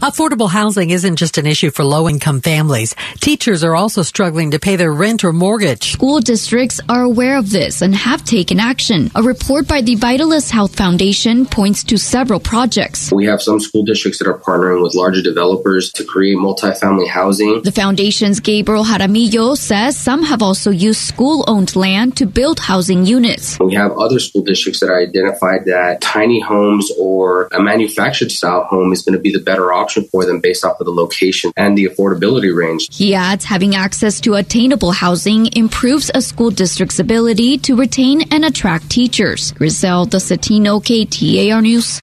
Affordable housing isn't just an issue for low income families. Teachers are also struggling to pay their rent or mortgage. School districts are aware of this and have taken action. A report by the Vitalyst Health Foundation points to several projects. We have some school districts that are partnering with larger developers to create multifamily housing. The foundation's Gabriel Jaramillo says some have also used school owned land to build housing units. We have other school districts that identified that tiny homes or a manufactured style home is going to be the better option option for them based off of the location and the affordability range. He adds having access to attainable housing improves a school district's ability to retain and attract teachers. Griselda Zetino, KTAR News.